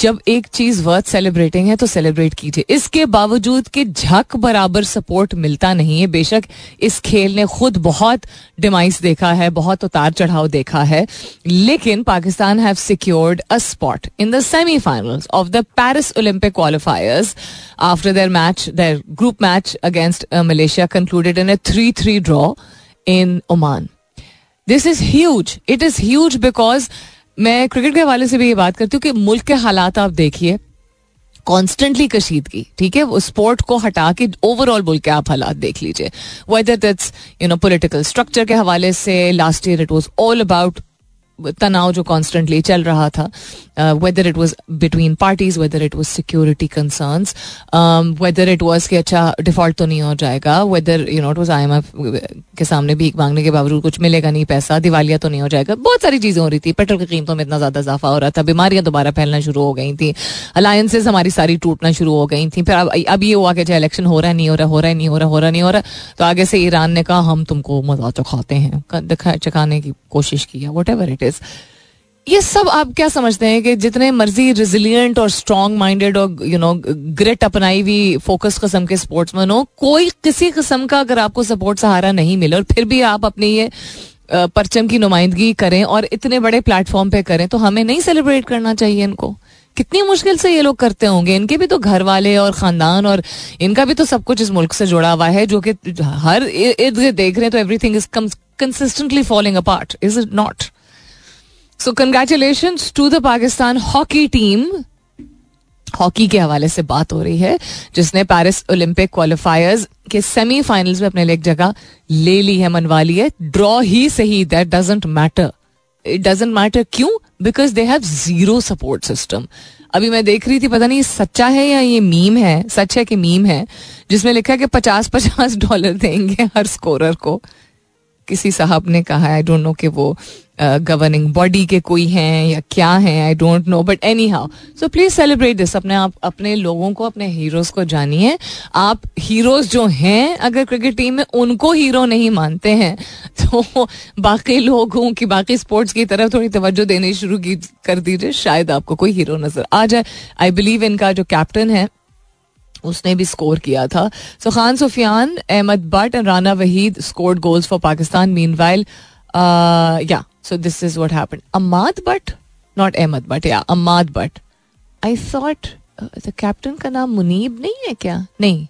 जब एक चीज़ वर्थ सेलिब्रेटिंग है तो सेलिब्रेट कीजिए। इसके बावजूद कि झक बराबर सपोर्ट मिलता नहीं है, बेशक इस खेल ने खुद बहुत डिमाइस देखा है, बहुत उतार चढ़ाव देखा है, लेकिन Pakistan have secured a spot in the semifinals of the Paris Olympic qualifiers after their match their group match against Malaysia concluded in a three three draw in Oman this is huge it is huge because मैं cricket के हवाले से भी ये बात करती हूँ कि मुल्क के हालात आप देखिए कॉन्स्टेंटली कशीदगी, ठीक है? वो स्पोर्ट को हटा के ओवरऑल बोल के आप हालात देख लीजिए। Whether that's you know political structure के हवाले से last year it was all about तनाव जो कॉन्स्टेंटली चल रहा था whether it was between parties whether it was security concern whether it was कि अच्छा डिफ़ॉल्ट तो नहीं हो जाएगा whether you know it was I M F के सामने भीख मांगने के बावजूद कुछ मिलेगा नहीं पैसा, दिवालिया तो नहीं हो जाएगा, बहुत सारी चीज़ें हो रही थी, पेट्रोल की कीमतों में इतना ज़्यादा इजाफा हो रहा था, बीमारियाँ दोबारा फैलना शुरू हो गई थी अलायंसेज हमारी सारी टूटना शुरू हो गई थी, फिर अब अब ये हुआ कि इलेक्शन हो रहा नहीं हो रहा हो रहा नहीं हो रहा हो रहा, नहीं हो रहा तो आगे से ईरान ने कहा, हम तुमको मज़ा चखाते हैं। चखाने की कोशिश की है वट एवर इट इज़ ये सब आप क्या समझते हैं कि जितने मर्ज़ी रिजिलियंट और स्ट्रॉन्ग माइंडेड और यू नो ग्रेट अपनाई हुई फोकस किस्म के स्पोर्ट्समैन हो, कोई किसी किस्म का अगर आपको सपोर्ट सहारा नहीं मिले और फिर भी आप अपनी ये परचम की नुमाइंदगी करें और इतने बड़े प्लेटफॉर्म पे करें तो हमें नहीं सेलिब्रेट करना चाहिए इनको। कितनी मुश्किल से ये लोग करते होंगे? इनके भी तो घर वाले और खानदान और इनका भी तो सब कुछ इस मुल्क से जुड़ा हुआ है, जो कि हर इर्द देख रहे हैं तो everything is consistently following apart is it not so congratulation to the Pakistan hockey team hockey के हवाले से बात हो रही है, जिसने पेरिस ओलंपिक क्वालिफायर्स के सेमीफाइनल्स में अपने लिए जगह ले ली है, मनवा ली है। ड्रॉ ही सही that doesn't matter it doesn't matter क्यों? Because they have zero support system अभी मैं देख रही थी, पता नहीं सच्चा है या ये मीम है? सच है कि मीम है? जिसमें लिखा है कि पचास पचास डॉलर देंगे हर स्कोरर को। किसी साहब ने कहा आई डोंट नो कि वो गवर्निंग बॉडी के कोई हैं या क्या हैं I don't know but anyhow so please celebrate this अपने आप, अपने लोगों को, अपने हीरोज को जानिए। आप हीरोज जो हैं, अगर क्रिकेट टीम में उनको हीरो नहीं मानते हैं <laughs> तो बाकी लोगों की, बाकी स्पोर्ट्स की तरफ़ थोड़ी तवज्जो देनी शुरू की, कर दीजिए। शायद आपको कोई हीरो नज़र आ जाए। आई बिलीव इनका जो कैप्टन है उसने भी स्कोर किया था। So Khan Sufiyan, Ahmed Butt and Rana Waheed scored goals for Pakistan. Meanwhile yeah so this is what happen Amad Butt not Ahmed Butt yeah Amad Butt I thought captain का नाम मुनीब नहीं है क्या? नहीं।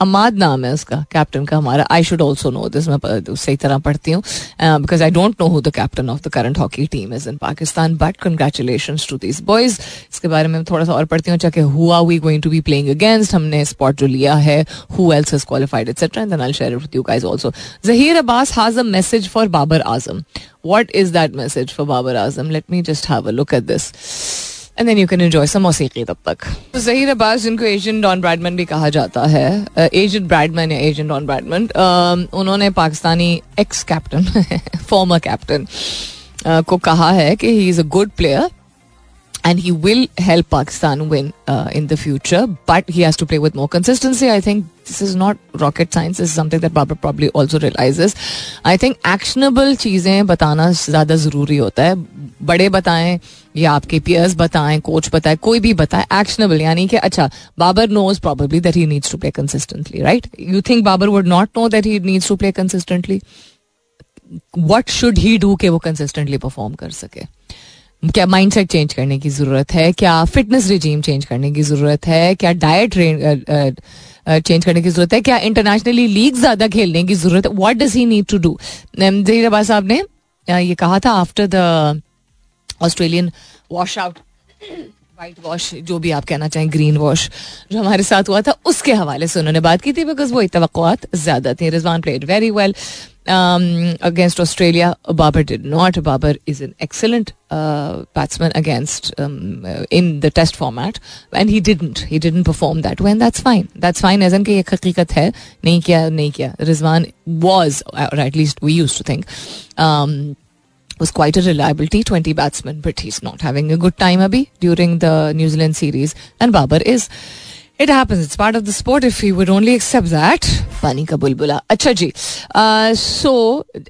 अमाद नाम है उसका कैप्टन का हमारा। I should also know this मैं सही तरह पढ़ती हूँ। Because I don't know who the captain of the current hockey team is in Pakistan but congratulation to this boys इसके बारे में थोड़ा सा और पढ़ती हूँ चाहे who are we going to be playing against हमने स्पॉट जो लिया है who else has qualified etcetera and then Zaheer Abbas has a message for Babar Azam what is that message for Babar Azam let me just have a look at this and then you can enjoy some मौसीकी तब तक तो जहीर अब्बास जिनको agent Don Bradman भी कहा जाता है agent Bradman या agent Don Bradman उन्होंने Pakistani ex captain former captain को कहा है कि he is a good player and he will help Pakistan win uh, in the future. But he has to play with more consistency. I think this is not rocket science. This is something that Babar probably also realizes. I think actionable चीज़ें बताना ज़्यादा ज़रूरी होता है बड़े बताएं या आपके पियर्स बताएं कोच बताए कोई भी बताए एक्शनेबल यानी कि अच्छा Babar knows probably that he needs to play consistently right you think Babar would not know that he needs to play consistently what should he do के वो कंसिस्टेंटली परफॉर्म कर सके क्या माइंडसेट चेंज करने की ज़रूरत है? क्या फिटनेस रिजीम चेंज करने की ज़रूरत है? क्या डाइट चेंज करने की ज़रूरत है? क्या इंटरनेशनली लीग ज़्यादा खेलने की ज़रूरत है? What does he need to do Zaheer Abbas sahab ने ये कहा था after the Australian wash out white wash जो भी आप कहना चाहें ग्रीन वॉश जो हमारे साथ हुआ था, उसके हवाले से उन्होंने बात की थी बिकॉज़ वो इतवक़ात ज़्यादा थी। Rizwan played very well um, against Australia. Babar did not. Babar is an excellent uh, batsman against um, uh, in the test format and he didn't he didn't perform that way and that's fine that's fine as in ki ek hai nahi kiya nahi kiya Rizwan was or at least we used to think um, was quite a reliable T20 batsman but he's not having a good time abhi during the New Zealand series and Babar is It happens. It's part of the sport. If he would only accept that. पानी का बुलबुला अच्छा जी so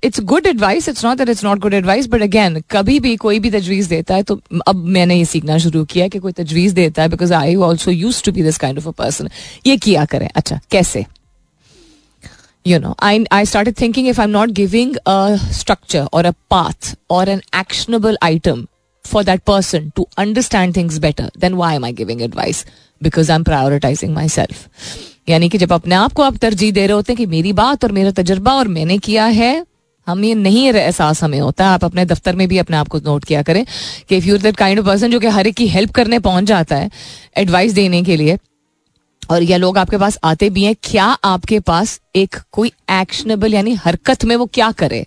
it's good advice it's not that it's not good advice but again कभी भी कोई भी तजवीज देता है तो अब मैंने ये सीखना शुरू किया कि कोई तजवीज देता है because I also used to be this kind of a person ये किया करें अच्छा कैसे you know I, I started thinking if i'm not giving a structure or a path or an actionable item for that person to understand things better then why am i giving advice because prioritising myself यानी कि जब अपने आप को आप तरजीह दे रहे होते हैं कि मेरी बात और मेरा तजर्बा और मैंने किया है, हम ये नहीं एहसास हमें होता है। आप अपने दफ्तर में भी अपने आप को नोट किया करें कि if you're that kind of person जो कि हर एक की हेल्प करने पहुँच जाता है एडवाइस देने के लिए, और या लोग आपके पास आते भी हैं, क्या आपके पास एक कोई एक्शनेबल यानी हरकत में वो क्या करे?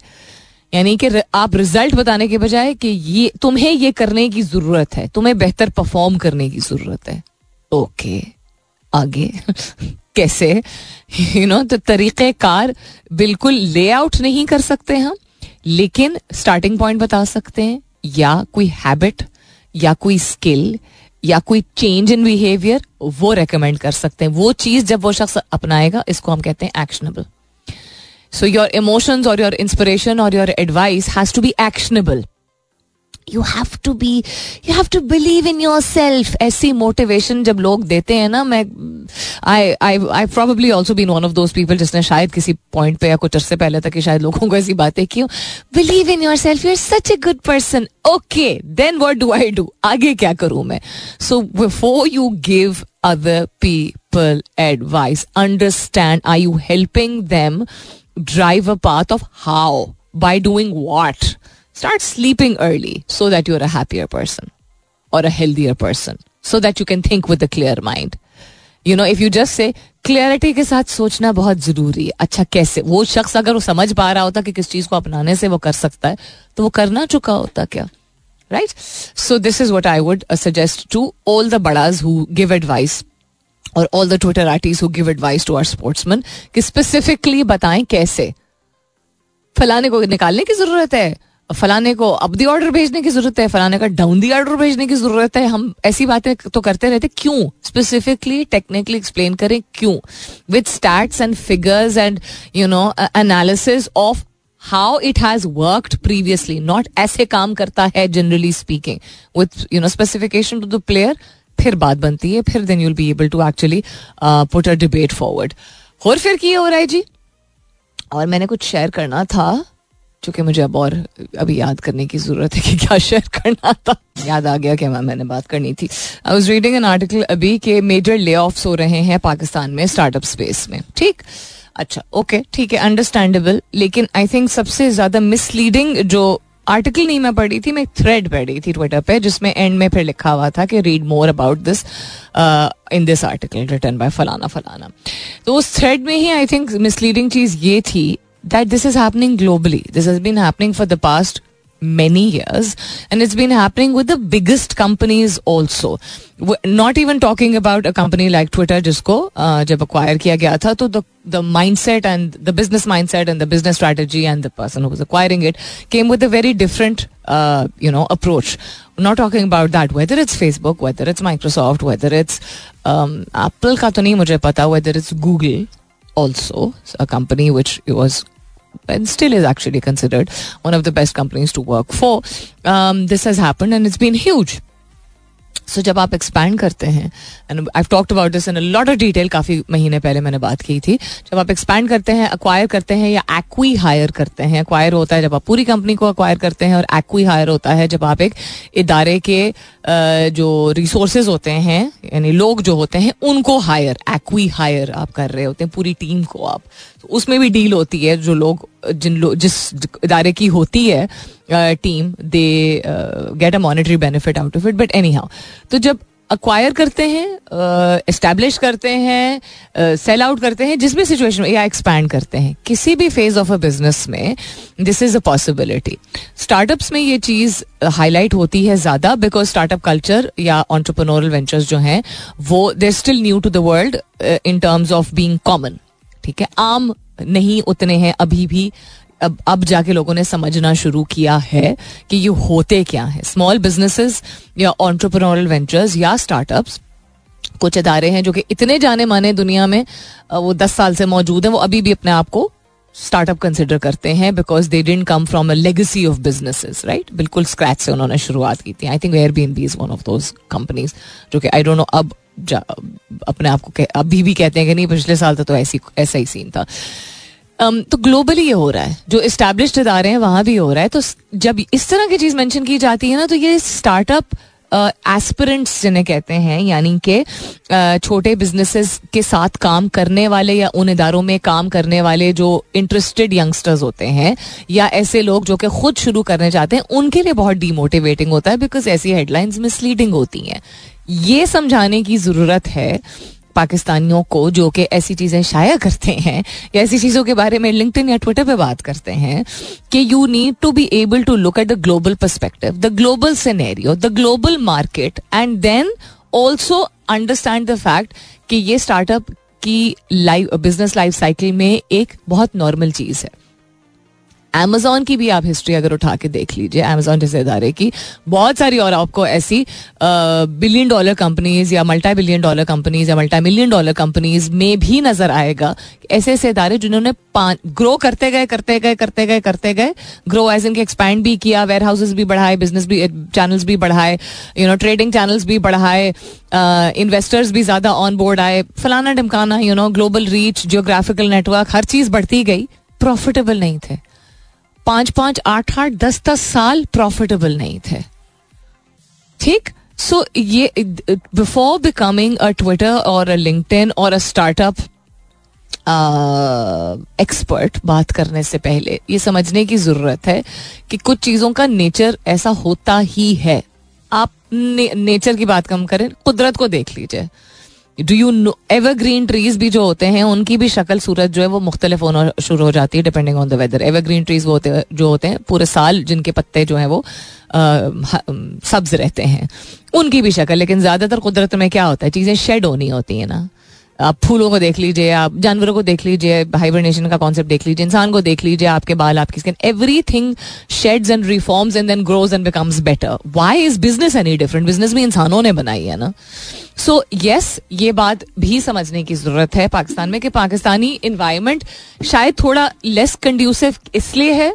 यानी कि आप रिज़ल्ट बताने के बजाय कि ये, तुम्हें ये करने की ज़रूरत है, तुम्हें बेहतर परफॉर्म करने की ज़रूरत है। ओके, आगे। <laughs> कैसे? यू नो तो तरीके कार बिल्कुल लेआउट नहीं कर सकते हम, लेकिन स्टार्टिंग पॉइंट बता सकते हैं, या कोई हैबिट या कोई स्किल या कोई चेंज इन बिहेवियर वो रेकमेंड कर सकते हैं। वो चीज़ जब वो शख्स अपनाएगा, इसको हम कहते हैं एक्शनेबल सो योर इमोशंस और योर इंस्पिरेशन और your advice has to be actionable you have to be you have to believe in yourself ऐसी मोटिवेशन जब लोग देते हैं ना, मैं I I probably also been one of those people जिसने शायद किसी पॉइंट पे या कुछ अरसे पहले तक शायद लोगों को ऐसी बातें की believe in yourself you are such a good person okay then what do I do आगे क्या करूँ मैं? So before you give other people advice understand I you helping them drive a path of how by doing what? Start sleeping early so that you're a happier person or a healthier person so that you can think with a clear mind. You know if you just say clarity के साथ सोचना बहुत ज़रूरी है अच्छा कैसे वो शख्स अगर वो समझ पा रहा होता कि किस चीज़ को अपनाने से वो कर सकता है तो वो करना चुका होता क्या right so this is what I would suggest to all the buddies who give advice और all the Twitter artist who give advice to our sportsmen कि स्पेसिफिकली बताएँ कैसे फलाने को निकालने की ज़रूरत है फलाने को अब दी ऑर्डर भेजने की ज़रूरत है, फलाने का डाउन दी ऑर्डर भेजने की ज़रूरत है। हम ऐसी बातें तो करते रहते, क्यों? स्पेसिफिकली टेक्निकली एक्सप्लेन करें, क्यों? With stats and figures and you know analysis of how it has worked previously not ऐसे काम करता है generally speaking with you know specification to the player फिर बात बनती है, फिर then you'll be able to actually put a debate forward और फिर की हो रहा है जी? और मैंने कुछ शेयर करना था। चूँकि मुझे अब और, अभी याद करने की ज़रूरत है कि क्या शेयर करना था। याद आ गया कि मैंने बात करनी थी। I was reading an article अभी के मेजर ले हो रहे हैं पाकिस्तान में स्टार्टअप स्पेस में। ठीक? अच्छा ओके ठीक है अंडरस्टैंडेबल लेकिन आई थिंक सबसे ज़्यादा मिसलीडिंग जो आर्टिकल नहीं मैं पढ़ी थी, मैं एक थ्रेड पढ़ी थी ट्विटर पे, जिसमें एंड में फिर लिखा हुआ था कि read more about this in this article written by फलाना फलाना। तो उस थ्रेड में ही आई थिंक मिसलीडिंग चीज़ ये थी that this is happening globally this has been happening for the past many years and it's been happening with the biggest companies also not even talking about a company like twitter जिसको uh, जब acquire किया गया था तो the the mindset and the business mindset and the business strategy and the person who was acquiring it came with a very different uh, you know approach not talking about that whether it's facebook whether it's microsoft whether it's um, apple का तो नहीं मुझे पता whether it's google also a company which was and still is actually considered one of the best companies to work for. Um, this has happened and it's been huge. सो जब आप expand करते हैं and I talked about this in lot of detail काफ़ी महीने पहले मैंने बात की थी। जब आप एक्सपैंड करते हैं अक्वायर करते हैं या एक्वी हायर करते हैं अक्वायर होता है जब आप पूरी कंपनी को अक्वायर करते हैं और एक्वी हायर होता है जब आप एक इदारे के जो रिसोर्सेज होते हैं, यानी लोग जो होते हैं, उनको हायर एक्वी हायर आप कर रहे होते हैं, पूरी टीम को आप। तो उसमें भी डील होती है जो लोग, जिन लोग जिस इदारे की होती है team they get a monetary benefit out of it but anyhow तो जब अक्वायर करते हैं इस्टेब्लिश uh, करते हैं सेल uh, आउट करते हैं जिस भी सिचुएशन में या एक्सपैंड करते हैं किसी भी फ़ेज़ ऑफ़ अ बिज़नेस में this is a possibility startups में ये चीज़ हाईलाइट होती है ज़्यादा बिकॉज़ स्टार्टअप कल्चर या ऑन्टरप्रनोरल वेंचर्स जो हैं वो they still new to the world in terms of being common ठीक है? आम नहीं उतने हैं अभी भी अब अब जाके लोगों ने समझना शुरू किया है कि ये होते क्या है। स्मॉल बिजनेसेस या ऑन्टरप्रनोरल वेंचर्स या स्टार्टअप्स कुछ इदारे हैं जो कि इतने जाने माने दुनिया में वो दस साल से मौजूद हैं वो अभी भी अपने आप को स्टार्टअप कंसिडर करते हैं because they didn't come from a legacy of businesses right बिल्कुल स्क्रैच से उन्होंने शुरुआत की थी। I think Airbnb is one of those companies जो कि आई डोंट नो अब अपने आप को अभी भी कहते हैं कि नहीं पिछले साल तो, तो ऐसी ऐसा ही सीन था। तो ग्लोबली ये हो रहा है। जो इस्टेब्लिश्ड इदारे हैं वहाँ भी हो रहा है। तो जब इस तरह की चीज़ मेंशन की जाती है ना तो ये स्टार्टअप एस्पिरेंट्स uh, जिन्हें कहते हैं यानी कि uh, छोटे बिजनेसेस के साथ काम करने वाले या उन इदारों में काम करने वाले जो इंटरेस्टेड यंगस्टर्स होते हैं या ऐसे लोग जो कि खुद शुरू करने चाहते हैं उनके लिए बहुत डीमोटिवेटिंग होता है बिकॉज़ ऐसी हेडलाइंस मिसलीडिंग होती हैं। ये समझाने की ज़रूरत है पाकिस्तानियों को जो कि ऐसी चीज़ें शाया करते हैं या ऐसी चीज़ों के बारे में लिंक्डइन या ट्विटर पे बात करते हैं कि you need to be able to look at the global perspective the global scenario the global market and then also understand the fact कि ये स्टार्टअप की लाइफ बिज़नेस लाइफ साइकिल में एक बहुत नॉर्मल चीज़ है। अमेजोन की भी आप हिस्ट्री अगर उठा के देख लीजिए अमेजोन जैसे इदारे की, बहुत सारी और आपको ऐसी बिलियन डॉलर कंपनीज़ या मल्टी बिलियन डॉलर कंपनीज़ या मल्टी मिलियन डॉलर कंपनीज़ में भी नज़र आएगा। ऐसे ऐसे इदारे जिन्होंने ग्रो करते गए करते गए करते गए करते गए। ग्रो एज इनके एक्सपैंड भी किया वेयर हाउसेज भी बढ़ाए बिज़नेस भी चैनल्स भी बढ़ाए यू नो ट्रेडिंग चैनल्स भी बढ़ाए इन्वेस्टर्स भी ज़्यादा ऑन बोर्ड आए। फलाना ढमकाना you know global reach geographical network हर चीज़ बढ़ती गई। प्रॉफिटेबल नहीं थे। पाँच पाँच आठ आठ दस दस साल प्रॉफिटेबल नहीं थे। ठीक? सो ये बिफोर बिकमिंग अ ट्विटर और अ लिंक्डइन और अ स्टार्टअप एक्सपर्ट बात करने से पहले ये समझने की ज़रूरत है कि कुछ चीज़ों का नेचर ऐसा होता ही है। आप ने, नेचर की बात कम करें कुदरत को देख लीजिए। डू यू एवरग्रीन ट्रीज भी जो होते हैं, उनकी भी शक्ल सूरत जो है, वो मुख्तलिफ़ होना शुरू हो जाती है depending on the weather evergreen trees वो होते, जो होते हैं, पूरे साल जिनके पत्ते जो हैं वो सब्ज रहते हैं। उनकी भी शक्ल, लेकिन ज़्यादातर कुदरत में क्या होता है, चीज़ें शेड होनी होती हैं ना। आप फूलों को देख लीजिए आप जानवरों को देख लीजिए हाइब्रिनेशन का कॉन्सेप्ट देख लीजिए इंसान को देख लीजिए आपके बाल आपकी skin everything sheds and reforms and then grows and becomes better why is business any different business भी इंसानों ने बनाई है ना? सो so, येस yes, ये बात भी समझने की ज़रूरत है। पाकिस्तान में कि पाकिस्तानी इन्वायरमेंट शायद थोड़ा लेस कंड्यूसिव इसलिए है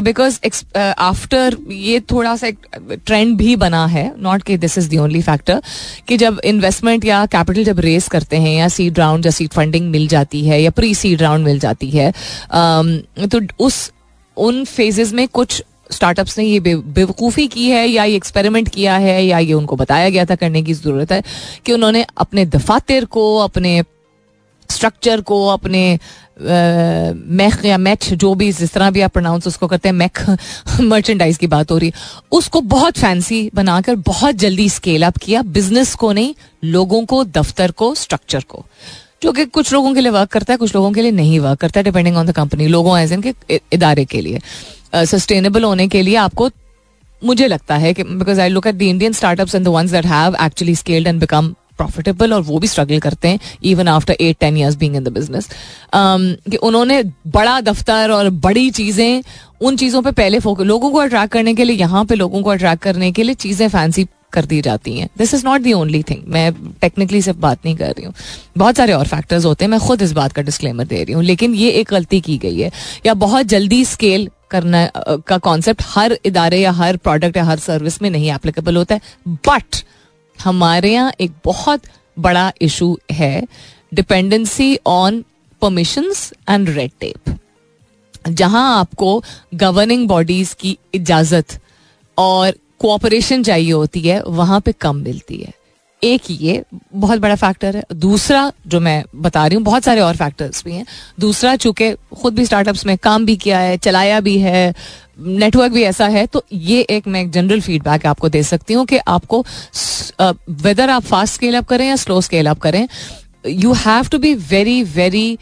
बिकॉज़ आफ्टर uh, ये थोड़ा सा एक ट्रेंड भी बना है नॉट कि this is the only factor कि जब इन्वेस्टमेंट या कैपिटल जब रेस करते हैं या सीड राउंड या सीड फंडिंग मिल जाती है या प्री सीड राउंड मिल जाती है um, तो उस उन फेजेस में कुछ स्टार्टअप्स ने ये बेवकूफ़ी की है या ये एक्सपेरिमेंट किया है या ये उनको बताया गया था करने की ज़रूरत है कि उन्होंने अपने दफातर को अपने स्ट्रक्चर को अपने मैख या मैच जो भी जिस तरह भी आप प्रोनाउंस उसको करते हैं मैख मर्चेंडाइज <laughs> की बात हो रही। है उसको बहुत फैंसी बनाकर बहुत जल्दी स्केल अप किया बिज़नेस को नहीं, लोगों को, दफ्तर को स्ट्रक्चर को। जो कि कुछ लोगों के लिए वर्क करता है, कुछ लोगों के लिए नहीं वर्क करता है डिपेंडिंग ऑन द कंपनी लोगों एज इनके इदारे के लिए। सस्टेनेबल होने के लिए आपको, मुझे लगता है कि because I look at the Indian startups and the ones that have actually scaled and become profitable और वो भी स्ट्रगल करते हैं even after eight ten years being in the business कि उन्होंने बड़ा दफ्तर और बड़ी चीज़ें, उन चीज़ों पे पहले फोकस लोगों को अट्रैक्ट करने के लिए, यहाँ पे लोगों को अट्रैक्ट करने के लिए चीज़ें फैंसी कर दी जाती हैं। This is not the only thing मैं टेक्निकली सिर्फ़ बात नहीं कर रही हूँ। बहुत सारे और फैक्टर्स होते हैं, मैं खुद इस बात का डिस्क्लेमर दे रही हूँ। लेकिन ये एक गलती की गई है। या बहुत जल्दी स्केल करना का कॉन्सेप्ट हर इदारे या हर प्रोडक्ट या हर सर्विस में नहीं एप्लीकेबल होता है। बट हमारे यहाँ एक बहुत बड़ा इशू है dependency on permissions and red tape जहाँ आपको गवर्निंग बॉडीज की इजाज़त और कोऑपरेशन चाहिए होती है, वहाँ पे कम मिलती है। एक ये बहुत बड़ा फैक्टर है। दूसरा जो मैं बता रही हूँ, बहुत सारे और फैक्टर्स भी हैं। दूसरा, चूँकि खुद भी स्टार्टअप्स में काम भी किया है, चलाया भी है नेटवर्क भी ऐसा है तो ये एक मैं एक जनरल फीडबैक आपको दे सकती हूँ कि आपको वेदर आप फास्ट स्केल अप करें या स्लो स्केल अप करें you have to be very very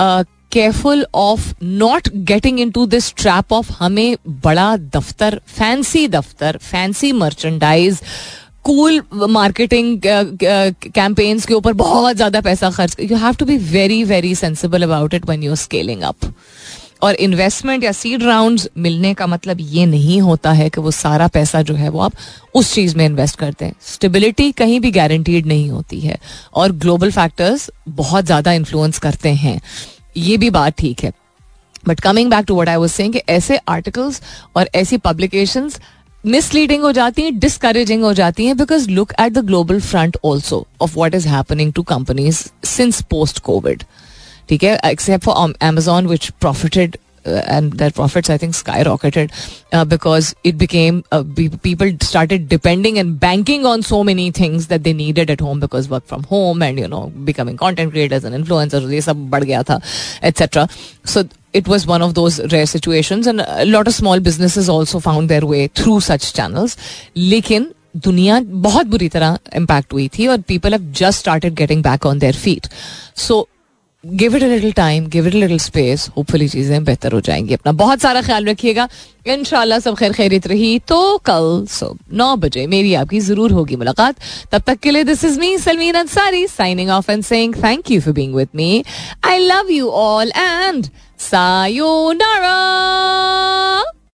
careful of not getting into this trap of हमें बड़ा दफ्तर फैंसी दफ्तर fancy merchandise cool marketing campaigns के ऊपर बहुत ज़्यादा पैसा खर्च you have to be very very sensible about it when you scaling up और इन्वेस्टमेंट या सीड राउंड मिलने का मतलब ये नहीं होता है कि वो सारा पैसा जो है वो आप उस चीज़ में इन्वेस्ट करते हैं। स्टेबिलिटी कहीं भी गारंटीड नहीं होती है। और ग्लोबल फैक्टर्स बहुत ज़्यादा इन्फ्लुएंस करते हैं। ये भी बात ठीक है। But coming back to what I was saying ऐसे आर्टिकल्स और ऐसी पब्लिकेशंस मिसलीडिंग हो जाती हैं डिस्करेजिंग हो जाती हैं because look at the global front also of what is happening to companies since post Covid ठीक है except for Amazon which profited and their profits I think skyrocketed uh, because it became uh, people started depending and banking on so many things that they needed at home because work from home and you know becoming content creators and influencers ये सब बढ़ गया था etc. So it was one of those rare situations and a lot of small businesses also found their way through such channels. लेकिन दुनिया बहुत बुरी तरह इम्पैक्ट हुई थी और people have just started getting back on their feet so Give it little time give it little space hopefully चीज़ें बेहतर हो जाएँगी। अपना बहुत सारा ख्याल रखिएगा। इन सब खैर खैरित रही। तो कल सुबह नौ बजे मेरी आपकी ज़रूर होगी मुलाकात। तब तक के लिए this is me Salmeen Ansari signing off and saying thank you for being with me I love you all and sayonara